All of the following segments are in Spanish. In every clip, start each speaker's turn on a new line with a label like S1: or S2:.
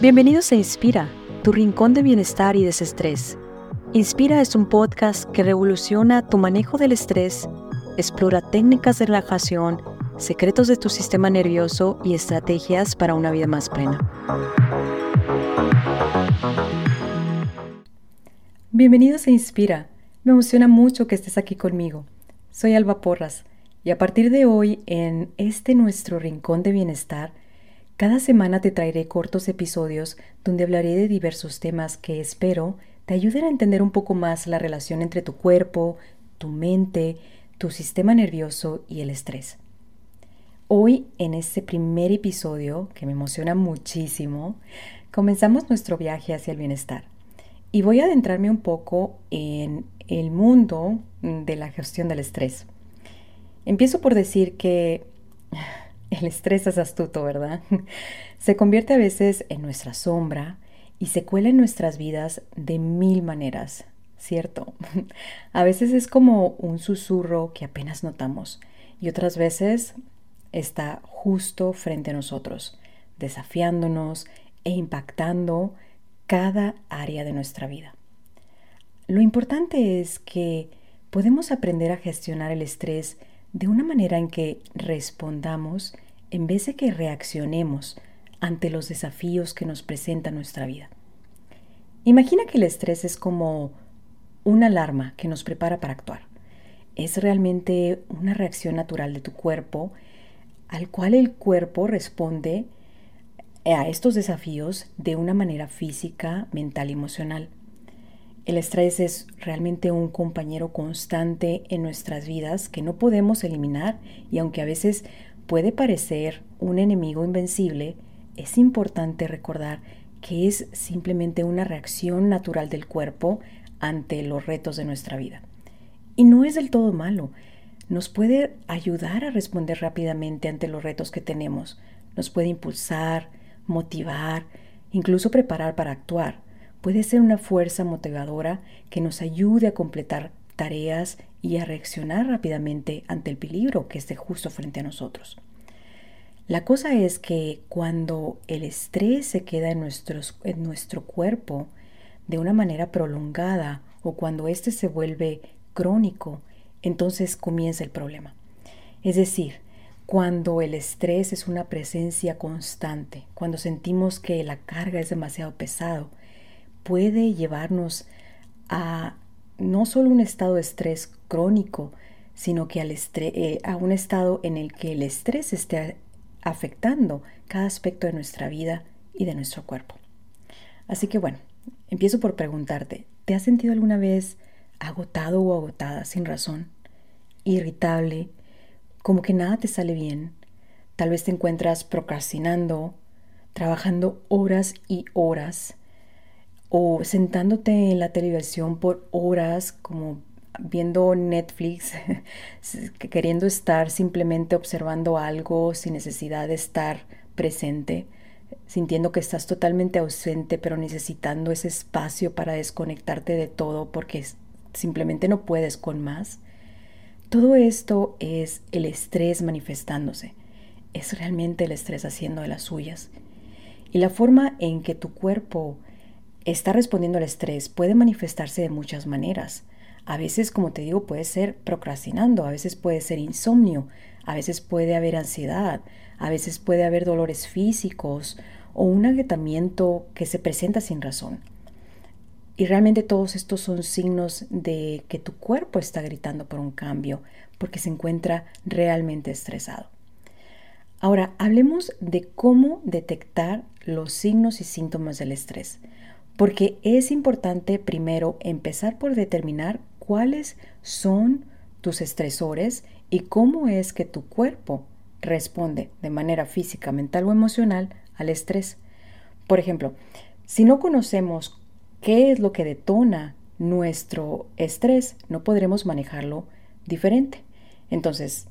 S1: Bienvenidos a Inspira, tu rincón de bienestar y desestrés. Inspira es un podcast que revoluciona tu manejo del estrés, explora técnicas de relajación, secretos de tu sistema nervioso y estrategias para una vida más plena. Bienvenidos a Inspira. Me emociona mucho que estés aquí conmigo. Soy Alba Porras y a partir de hoy en este nuestro rincón de bienestar, cada semana te traeré cortos episodios donde hablaré de diversos temas que espero te ayuden a entender un poco más la relación entre tu cuerpo, tu mente, tu sistema nervioso y el estrés. Hoy, en este primer episodio, que me emociona muchísimo, comenzamos nuestro viaje hacia el bienestar. Y voy a adentrarme un poco en el mundo de la gestión del estrés. Empiezo por decir que el estrés es astuto, ¿verdad? Se convierte a veces en nuestra sombra y se cuela en nuestras vidas de mil maneras, ¿cierto? A veces es como un susurro que apenas notamos y otras veces está justo frente a nosotros, desafiándonos e impactando cada área de nuestra vida. Lo importante es que podemos aprender a gestionar el estrés de una manera en que respondamos en vez de que reaccionemos ante los desafíos que nos presenta nuestra vida. Imagina que el estrés es como una alarma que nos prepara para actuar. Es realmente una reacción natural de tu cuerpo al cual el cuerpo responde a estos desafíos de una manera física, mental y emocional. El estrés es realmente un compañero constante en nuestras vidas que no podemos eliminar y aunque a veces puede parecer un enemigo invencible, es importante recordar que es simplemente una reacción natural del cuerpo ante los retos de nuestra vida. Y no es del todo malo, nos puede ayudar a responder rápidamente ante los retos que tenemos, nos puede impulsar, motivar, incluso preparar para actuar puede ser una fuerza motivadora que nos ayude a completar tareas y a reaccionar rápidamente ante el peligro que esté justo frente a nosotros. La cosa es que cuando el estrés se queda en, en nuestro cuerpo de una manera prolongada o cuando éste se vuelve crónico, entonces comienza el problema. Es decir, cuando el estrés es una presencia constante, cuando sentimos que la carga es demasiado pesado, puede llevarnos a no solo un estado de estrés crónico, sino que al eh, a un estado en el que el estrés esté afectando cada aspecto de nuestra vida y de nuestro cuerpo. Así que bueno, empiezo por preguntarte, ¿te has sentido alguna vez agotado o agotada sin razón? Irritable, como que nada te sale bien. Tal vez te encuentras procrastinando, trabajando horas y horas o sentándote en la televisión por horas como viendo Netflix, queriendo estar simplemente observando algo sin necesidad de estar presente, sintiendo que estás totalmente ausente, pero necesitando ese espacio para desconectarte de todo porque simplemente no puedes con más. Todo esto es el estrés manifestándose. Es realmente el estrés haciendo de las suyas. Y la forma en que tu cuerpo Está respondiendo al estrés puede manifestarse de muchas maneras. A veces, como te digo, puede ser procrastinando, a veces puede ser insomnio, a veces puede haber ansiedad, a veces puede haber dolores físicos o un agotamiento que se presenta sin razón. Y realmente todos estos son signos de que tu cuerpo está gritando por un cambio porque se encuentra realmente estresado. Ahora, hablemos de cómo detectar los signos y síntomas del estrés porque es importante primero empezar por determinar cuáles son tus estresores y cómo es que tu cuerpo responde de manera física, mental o emocional al estrés. Por ejemplo, si no conocemos qué es lo que detona nuestro estrés, no podremos manejarlo diferente. Entonces,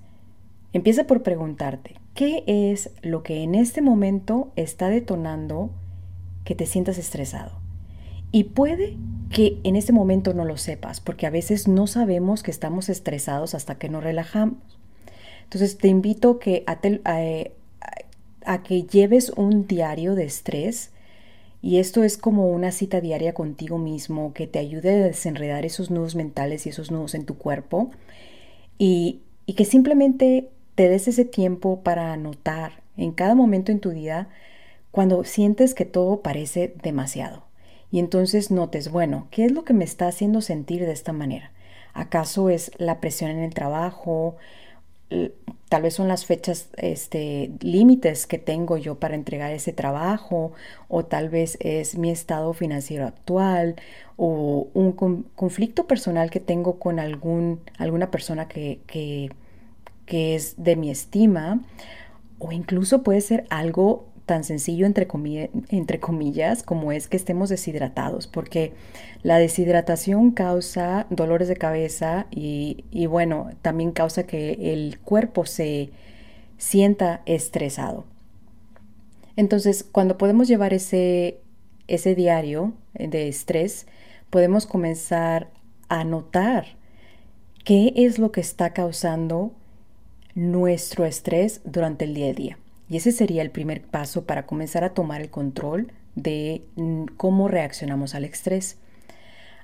S1: empieza por preguntarte, ¿qué es lo que en este momento está detonando que te sientas estresado? Y puede que en este momento no lo sepas, porque a veces no sabemos que estamos estresados hasta que nos relajamos. Entonces te invito a, que lleves un diario de estrés y esto es como una cita diaria contigo mismo que te ayude a desenredar esos nudos mentales y esos nudos en tu cuerpo y, y que simplemente te des ese tiempo para anotar en cada momento en tu día cuando sientes que todo parece demasiado. Y entonces notes, bueno, ¿qué es lo que me está haciendo sentir de esta manera? ¿Acaso es la presión en el trabajo? Tal vez son las fechas este, límites que tengo yo para entregar ese trabajo, o tal vez es mi estado financiero actual, o un conflicto personal que tengo con algún, alguna persona que, que, que es de mi estima, o incluso puede ser algo tan sencillo entre, entre comillas como es que estemos deshidratados, porque la deshidratación causa dolores de cabeza y, y bueno, también causa que el cuerpo se sienta estresado. Entonces, cuando podemos llevar ese, ese diario de estrés, podemos comenzar a notar qué es lo que está causando nuestro estrés durante el día a día. Y ese sería el primer paso para comenzar a tomar el control de mm, cómo reaccionamos al estrés.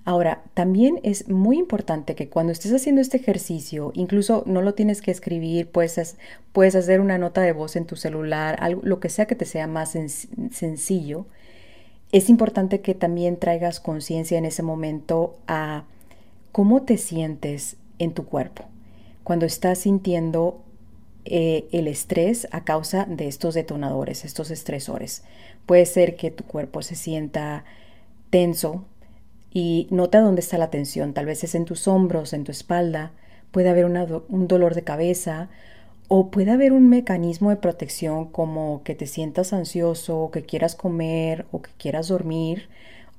S1: Ahora, también es muy importante que cuando estés haciendo este ejercicio, incluso no lo tienes que escribir, puedes, puedes hacer una nota de voz en tu celular, algo, lo que sea que te sea más sencillo, es importante que también traigas conciencia en ese momento a cómo te sientes en tu cuerpo. Cuando estás sintiendo eh, el estrés a causa de estos detonadores, estos estresores. Puede ser que tu cuerpo se sienta tenso y nota dónde está la tensión. Tal vez es en tus hombros, en tu espalda. Puede haber un dolor de cabeza o puede haber un mecanismo de protección como que te sientas ansioso, que quieras comer o que quieras dormir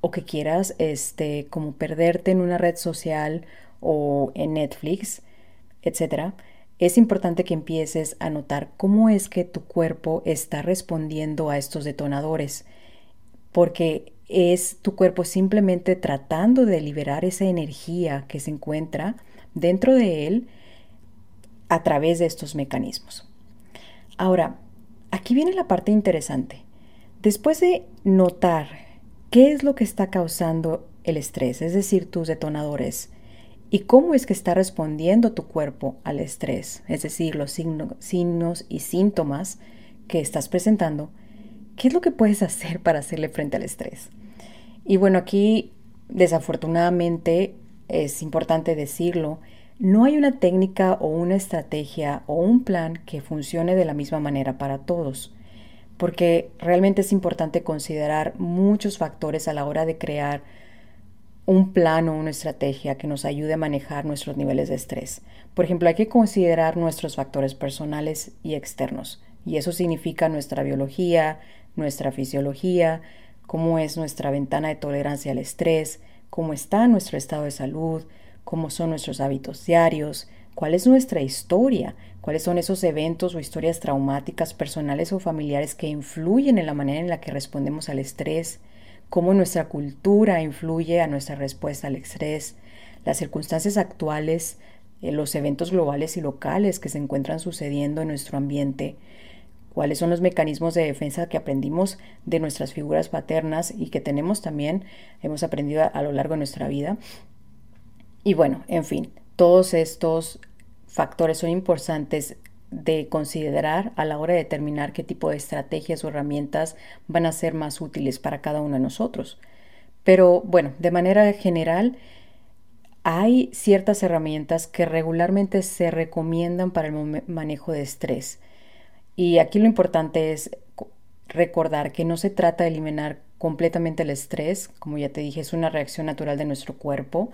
S1: o que quieras este como perderte en una red social o en Netflix, etcétera es importante que empieces a notar cómo es que tu cuerpo está respondiendo a estos detonadores, porque es tu cuerpo simplemente tratando de liberar esa energía que se encuentra dentro de él a través de estos mecanismos. Ahora, aquí viene la parte interesante. Después de notar qué es lo que está causando el estrés, es decir, tus detonadores, y cómo es que está respondiendo tu cuerpo al estrés, es decir, los signos y síntomas que estás presentando, ¿qué es lo que puedes hacer para hacerle frente al estrés? Y bueno, aquí desafortunadamente es importante decirlo, no hay una técnica o una estrategia o un plan que funcione de la misma manera para todos, porque realmente es importante considerar muchos factores a la hora de crear un plan o una estrategia que nos ayude a manejar nuestros niveles de estrés. Por ejemplo, hay que considerar nuestros factores personales y externos. Y eso significa nuestra biología, nuestra fisiología, cómo es nuestra ventana de tolerancia al estrés, cómo está nuestro estado de salud, cómo son nuestros hábitos diarios, cuál es nuestra historia, cuáles son esos eventos o historias traumáticas personales o familiares que influyen en la manera en la que respondemos al estrés, cómo nuestra cultura influye a nuestra respuesta al estrés, las circunstancias actuales, eh, los eventos globales y locales que se encuentran sucediendo en nuestro ambiente, cuáles son los mecanismos de defensa que aprendimos de nuestras figuras paternas y que tenemos también, hemos aprendido a, a lo largo de nuestra vida. Y bueno, en fin, todos estos factores son importantes de considerar a la hora de determinar qué tipo de estrategias o herramientas van a ser más útiles para cada uno de nosotros. Pero bueno, de manera general, hay ciertas herramientas que regularmente se recomiendan para el manejo de estrés. Y aquí lo importante es recordar que no se trata de eliminar completamente el estrés, como ya te dije, es una reacción natural de nuestro cuerpo.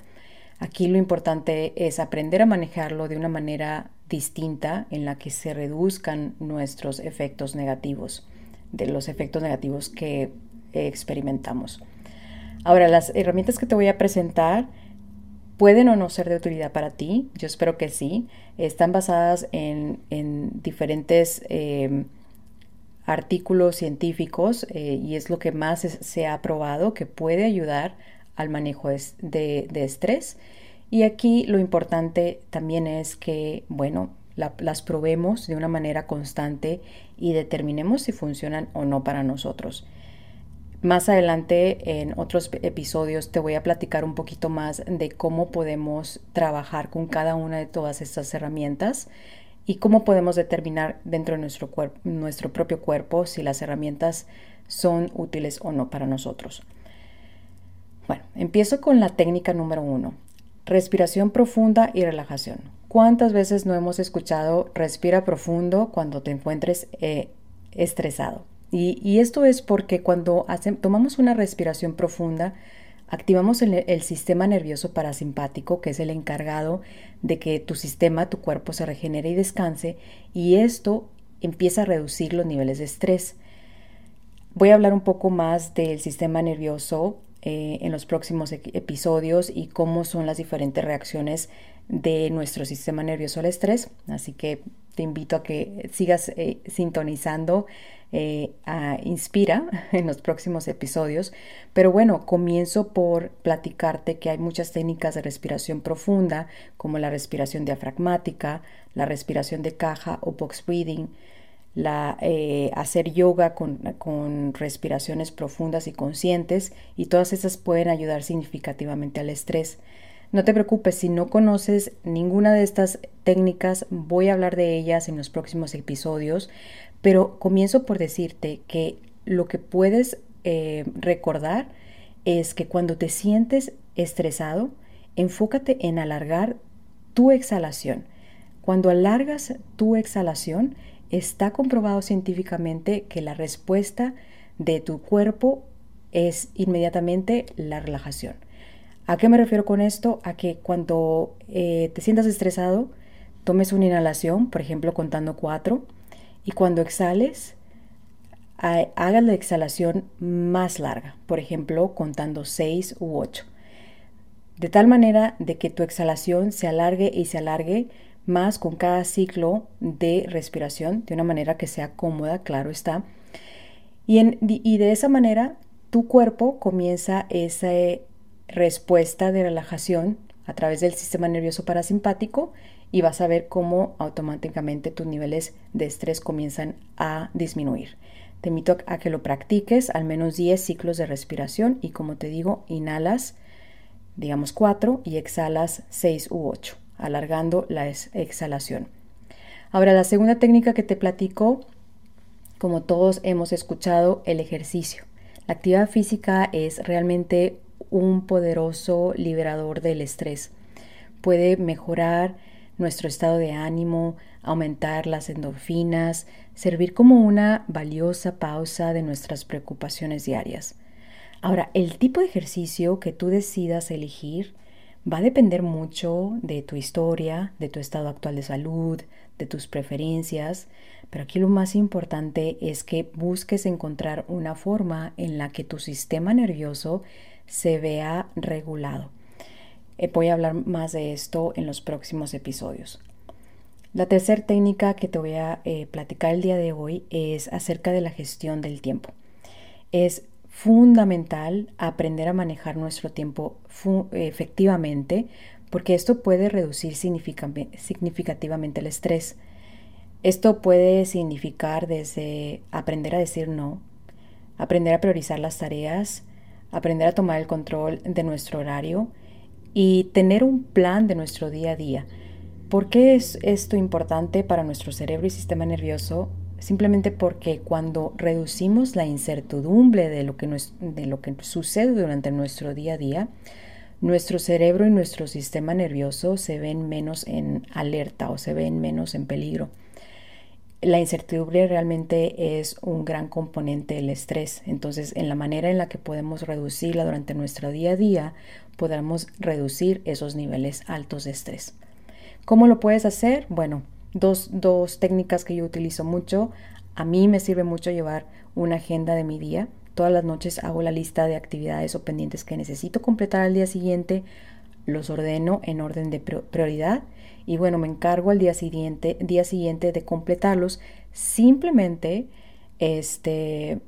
S1: Aquí lo importante es aprender a manejarlo de una manera distinta en la que se reduzcan nuestros efectos negativos, de los efectos negativos que experimentamos. Ahora, las herramientas que te voy a presentar pueden o no ser de utilidad para ti, yo espero que sí. Están basadas en, diferentes em, artículos científicos eh, y es lo que más se ha probado que puede ayudar al manejo de, estrés. Y aquí lo importante también es que, bueno, las probemos de una manera constante y determinemos si funcionan o no para nosotros. Más adelante en otros episodios te voy a platicar un poquito más de cómo podemos trabajar con cada una de todas estas herramientas y cómo podemos determinar dentro de nuestro, nuestro propio cuerpo si las herramientas son útiles o no para nosotros. Bueno, empiezo con la técnica número uno, respiración profunda y relajación. ¿Cuántas veces no hemos escuchado respira profundo cuando te encuentres eh, estresado? Y, esto es porque cuando tomamos una respiración profunda, activamos el, el, sistema nervioso parasimpático, que es el encargado de que tu sistema, tu cuerpo se regenere y descanse, y esto empieza a reducir los niveles de estrés. Voy a hablar un poco más del sistema nervioso eh, en los próximos episodios y cómo son las diferentes reacciones de nuestro sistema nervioso al estrés. Así que te invito a que sigas eh, sintonizando eh, a Inspira en los próximos episodios. Pero bueno, comienzo por platicarte que hay muchas técnicas de respiración profunda, como la respiración diafragmática, la respiración de caja o box breathing, eh, hacer yoga con, con, respiraciones profundas y conscientes y todas esas pueden ayudar significativamente al estrés. No te preocupes, si no conoces ninguna de estas técnicas, voy a hablar de ellas en los próximos episodios, pero comienzo por decirte que lo que puedes eh, recordar es que cuando te sientes estresado, enfócate en alargar tu exhalación. Cuando alargas tu exhalación, Está comprobado científicamente que la respuesta de tu cuerpo es inmediatamente la relajación. ¿A qué me refiero con esto? A que cuando eh, te sientas estresado, tomes una inhalación, por ejemplo, contando cuatro, y cuando exhales, hagas la exhalación más larga, por ejemplo, contando seis u ocho. De tal manera de que tu exhalación se alargue y se alargue más con cada ciclo de respiración de una manera que sea cómoda, claro está. Y, de esa manera tu cuerpo comienza esa respuesta de relajación a través del sistema nervioso parasimpático y vas a ver cómo automáticamente tus niveles de estrés comienzan a disminuir. Te invito a que lo practiques al menos 10 ciclos de respiración y como te digo, inhalas digamos 4 y exhalas 6 u 8 alargando la exhalación. Ahora, la segunda técnica que te platico, como todos hemos escuchado, el ejercicio. La actividad física es realmente un poderoso liberador del estrés. Puede mejorar nuestro estado de ánimo, aumentar las endorfinas, servir como una valiosa pausa de nuestras preocupaciones diarias. Ahora, el tipo de ejercicio que tú decidas elegir Va a depender mucho de tu historia, de tu estado actual de salud, de tus preferencias, pero aquí lo más importante es que busques encontrar una forma en la que tu sistema nervioso se vea regulado. Eh, voy a hablar más de esto en los próximos episodios. La tercera técnica que te voy a eh, platicar el día de hoy es acerca de la gestión del tiempo. Es fundamental aprender a manejar nuestro tiempo efectivamente porque esto puede reducir significativamente el estrés. Esto puede significar desde aprender a decir no, aprender a priorizar las tareas, aprender a tomar el control de nuestro horario y tener un plan de nuestro día a día. ¿Por qué es esto importante para nuestro cerebro y sistema nervioso? Simplemente porque cuando reducimos la incertidumbre de lo, que de lo que sucede durante nuestro día a día, nuestro cerebro y nuestro sistema nervioso se ven menos en alerta o se ven menos en peligro. La incertidumbre realmente es un gran componente del estrés, entonces en la manera en la que podemos reducirla durante nuestro día a día, podremos reducir esos niveles altos de estrés. ¿Cómo lo puedes hacer? Bueno, dos, dos técnicas que yo utilizo mucho. A mí me sirve mucho llevar una agenda de mi día. Todas las noches hago la lista de actividades o pendientes que necesito completar al día siguiente. Los ordeno en orden de prioridad y bueno, me encargo al día siguiente, día siguiente de completarlos simplemente este,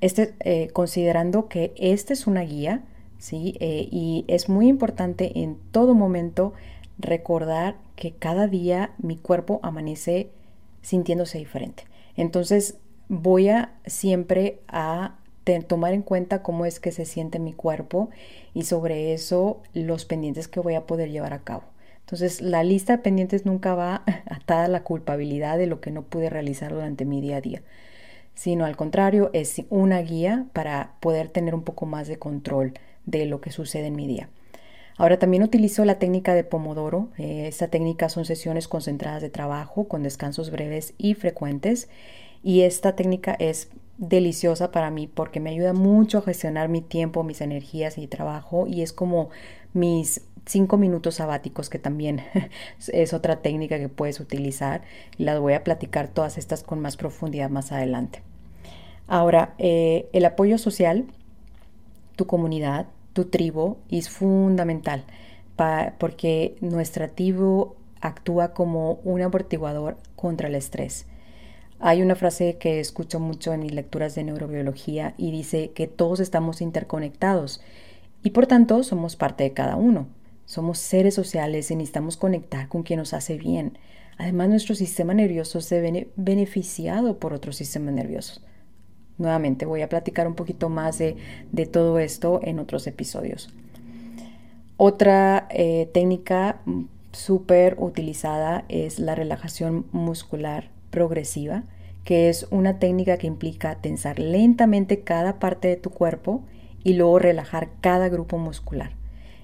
S1: este, eh, considerando que esta es una guía, ¿sí? Eh, y es muy importante en todo momento recordar que cada día mi cuerpo amanece sintiéndose diferente. Entonces voy a siempre a tomar en cuenta cómo es que se siente mi cuerpo y sobre eso los pendientes que voy a poder llevar a cabo. Entonces, la lista de pendientes nunca va atada a la culpabilidad de lo que no pude realizar durante mi día a día, sino al contrario, es una guía para poder tener un poco más de control de lo que sucede en mi día. Ahora también utilizo la técnica de Pomodoro. Eh, esta técnica son sesiones concentradas de trabajo con descansos breves y frecuentes. Y esta técnica es deliciosa para mí porque me ayuda mucho a gestionar mi tiempo, mis energías y trabajo y es como mis cinco minutos sabáticos que también es otra técnica que puedes utilizar. Las voy a platicar todas estas con más profundidad más adelante. Ahora, eh, el apoyo social, tu comunidad, tu tribu es fundamental porque nuestra tribu actúa como un amortiguador contra el estrés. Hay una frase que escucho mucho en mis lecturas de neurobiología y dice que todos estamos interconectados y por tanto somos parte de cada uno. Somos seres sociales y necesitamos conectar con quien nos hace bien. Además, nuestro sistema nervioso se ve beneficiado por otros sistemas nerviosos. Nuevamente voy a platicar un poquito más de, todo esto en otros episodios. Otra eh, técnica súper utilizada es la relajación muscular progresiva, que es una técnica que implica tensar lentamente cada parte de tu cuerpo y luego relajar cada grupo muscular.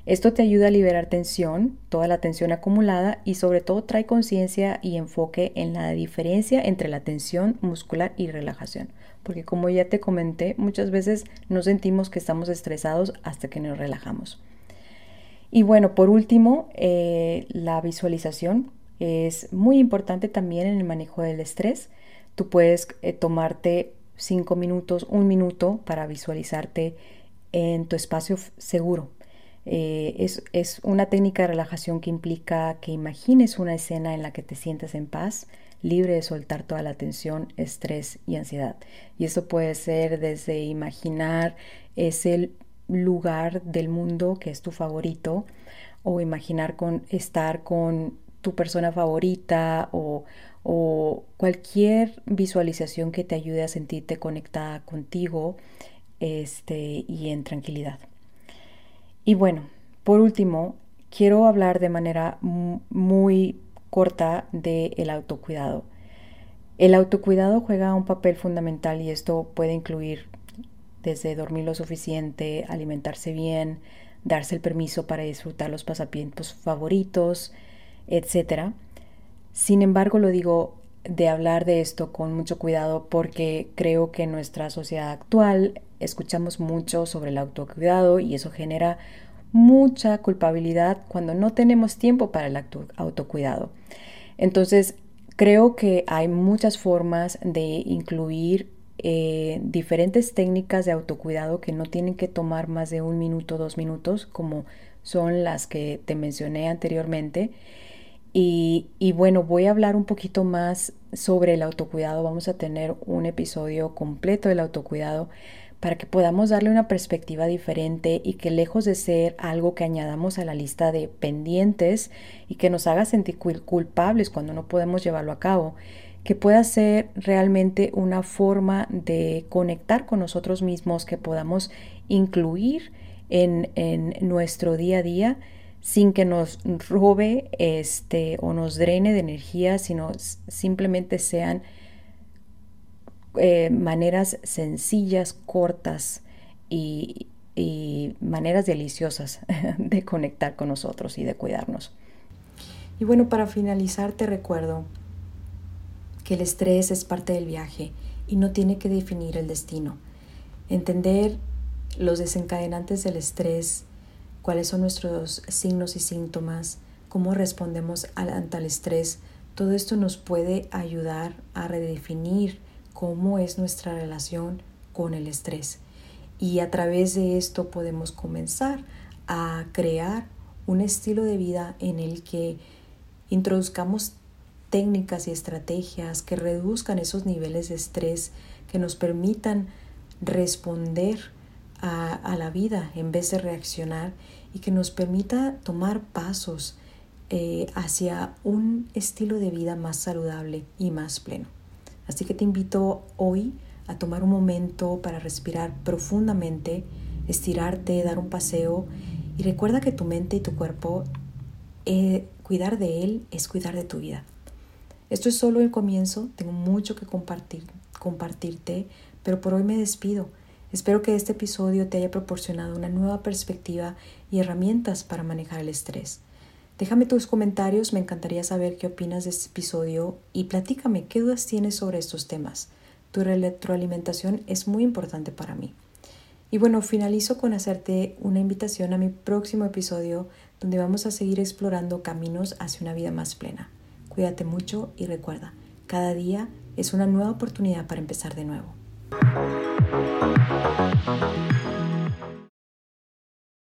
S1: Esto te ayuda a liberar tensión, toda la tensión acumulada y sobre todo trae conciencia y enfoque en la diferencia entre la tensión muscular y relajación. Porque como ya te comenté, muchas veces no sentimos que estamos estresados hasta que nos relajamos. Y bueno, por último, eh, la visualización es muy importante también en el manejo del estrés. Tú puedes eh, tomarte cinco minutos, un minuto para visualizarte en tu espacio seguro. Eh, es, es, una técnica de relajación que implica que imagines una escena en la que te sientes en paz, libre de soltar toda la tensión, estrés y ansiedad. Y eso puede ser desde imaginar ese lugar del mundo que es tu favorito o imaginar con estar con tu persona favorita o, cualquier visualización que te ayude a sentirte conectada contigo este, y en tranquilidad. Y bueno, por último, quiero hablar de manera muy corta del el autocuidado. El autocuidado juega un papel fundamental y esto puede incluir desde dormir lo suficiente, alimentarse bien, darse el permiso para disfrutar los pasatiempos favoritos, etc. Sin embargo, lo digo de hablar de esto con mucho cuidado porque creo que en nuestra sociedad actual escuchamos mucho sobre el autocuidado y eso genera mucha culpabilidad cuando no tenemos tiempo para el autocuidado. Entonces, creo que hay muchas formas de incluir eh, diferentes técnicas de autocuidado que no tienen que tomar más de un minuto, dos minutos, como son las que te mencioné anteriormente. Y, y, bueno, voy a hablar un poquito más sobre el autocuidado. Vamos a tener un episodio completo del autocuidado para que podamos darle una perspectiva diferente y que lejos de ser algo que añadamos a la lista de pendientes y que nos haga sentir culpables cuando no podemos llevarlo a cabo, que pueda ser realmente una forma de conectar con nosotros mismos, que podamos incluir en, en nuestro día a día sin que nos robe este o nos drene de energía, sino simplemente sean eh, maneras sencillas, cortas y, maneras deliciosas de conectar con nosotros y de cuidarnos. Y bueno, para finalizar te recuerdo que el estrés es parte del viaje y no tiene que definir el destino. Entender los desencadenantes del estrés, cuáles son nuestros signos y síntomas, cómo respondemos ante el estrés, todo esto nos puede ayudar a redefinir cómo es nuestra relación con el estrés. Y a través de esto podemos comenzar a crear un estilo de vida en el que introduzcamos técnicas y estrategias que reduzcan esos niveles de estrés, que nos permitan responder a, la vida en vez de reaccionar y que nos permita tomar pasos eh, hacia un estilo de vida más saludable y más pleno. Así que te invito hoy a tomar un momento para respirar profundamente, estirarte, dar un paseo y recuerda que tu mente y tu cuerpo, eh, cuidar de él es cuidar de tu vida. Esto es solo el comienzo, tengo mucho que compartir, compartirte, pero por hoy me despido. Espero que este episodio te haya proporcionado una nueva perspectiva y herramientas para manejar el estrés. Déjame tus comentarios, me encantaría saber qué opinas de este episodio y platícame qué dudas tienes sobre estos temas. Tu retroalimentación es muy importante para mí. Y bueno, finalizo con hacerte una invitación a mi próximo episodio donde vamos a seguir explorando caminos hacia una vida más plena. Cuídate mucho y recuerda, cada día es una nueva oportunidad para empezar de nuevo.